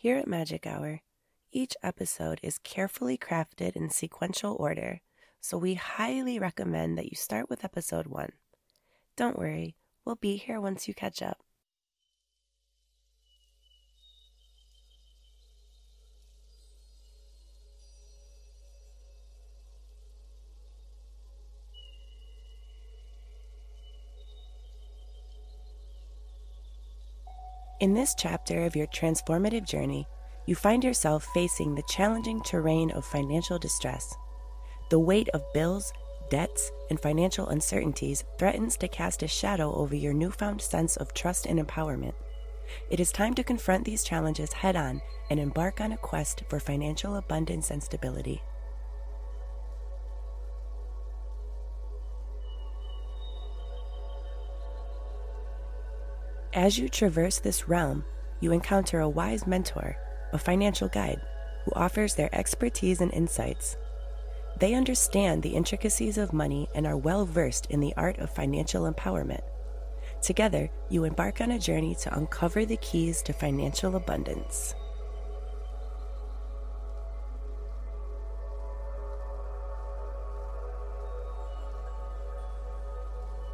Here at Magic Hour, each episode is carefully crafted in sequential order, so we highly recommend that you start with episode one. Don't worry, we'll be here once you catch up. In this chapter of your transformative journey, you find yourself facing the challenging terrain of financial distress. The weight of bills, debts, and financial uncertainties threatens to cast a shadow over your newfound sense of trust and empowerment. It is time to confront these challenges head on and embark on a quest for financial abundance and stability. As you traverse this realm, you encounter a wise mentor, a financial guide, who offers their expertise and insights. They understand the intricacies of money and are well versed in the art of financial empowerment. Together, you embark on a journey to uncover the keys to financial abundance.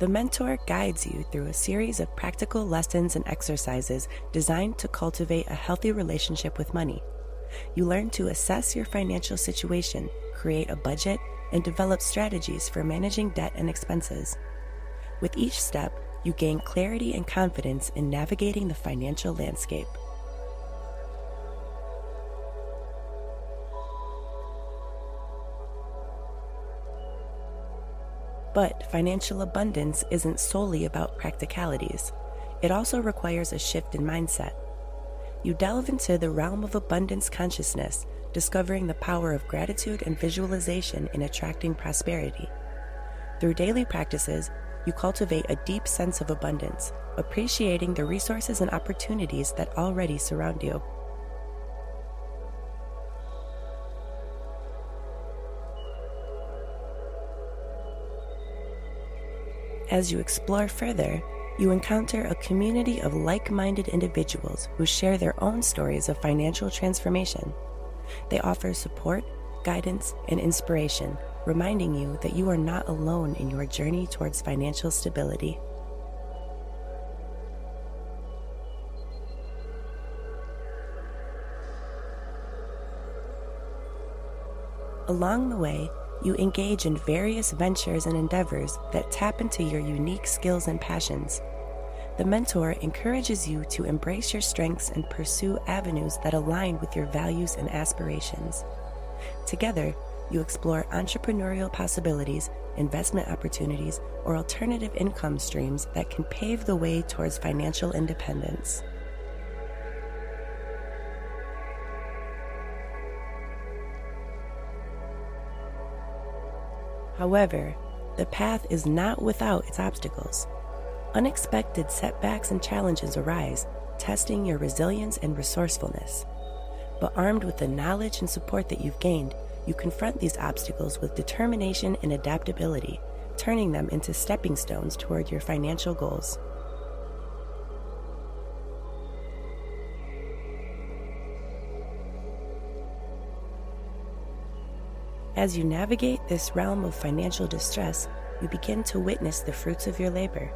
The mentor guides you through a series of practical lessons and exercises designed to cultivate a healthy relationship with money. You learn to assess your financial situation, create a budget, and develop strategies for managing debt and expenses. With each step, you gain clarity and confidence in navigating the financial landscape. But financial abundance isn't solely about practicalities, it also requires a shift in mindset. You delve into the realm of abundance consciousness, discovering the power of gratitude and visualization in attracting prosperity. Through daily practices, you cultivate a deep sense of abundance, appreciating the resources and opportunities that already surround you. As you explore further, you encounter a community of like minded individuals who share their own stories of financial transformation. They offer support, guidance, and inspiration, reminding you that you are not alone in your journey towards financial stability. Along the way, you engage in various ventures and endeavors that tap into your unique skills and passions. The mentor encourages you to embrace your strengths and pursue avenues that align with your values and aspirations. Together, you explore entrepreneurial possibilities, investment opportunities, or alternative income streams that can pave the way towards financial independence. However, the path is not without its obstacles. Unexpected setbacks and challenges arise, testing your resilience and resourcefulness. But armed with the knowledge and support that you've gained, you confront these obstacles with determination and adaptability, turning them into stepping stones toward your financial goals. As you navigate this realm of financial distress, you begin to witness the fruits of your labor.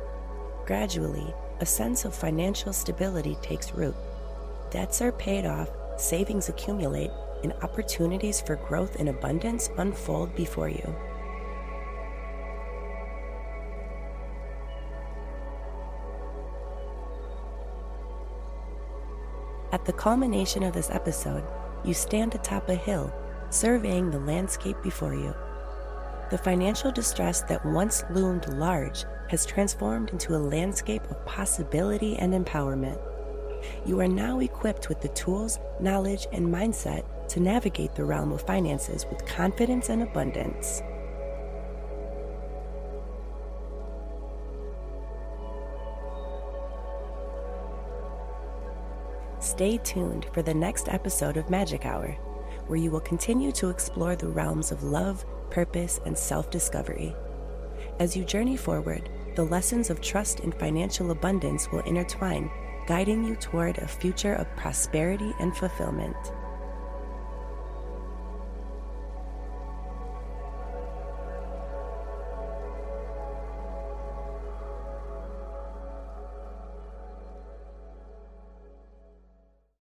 Gradually, a sense of financial stability takes root. Debts are paid off, savings accumulate, and opportunities for growth and abundance unfold before you. At the culmination of this episode, you stand atop a hill surveying the landscape before you. The financial distress that once loomed large has transformed into a landscape of possibility and empowerment. You are now equipped with the tools, knowledge, and mindset to navigate the realm of finances with confidence and abundance. Stay tuned for the next episode of Magic Hour where you will continue to explore the realms of love, purpose, and self discovery. As you journey forward, the lessons of trust and financial abundance will intertwine, guiding you toward a future of prosperity and fulfillment.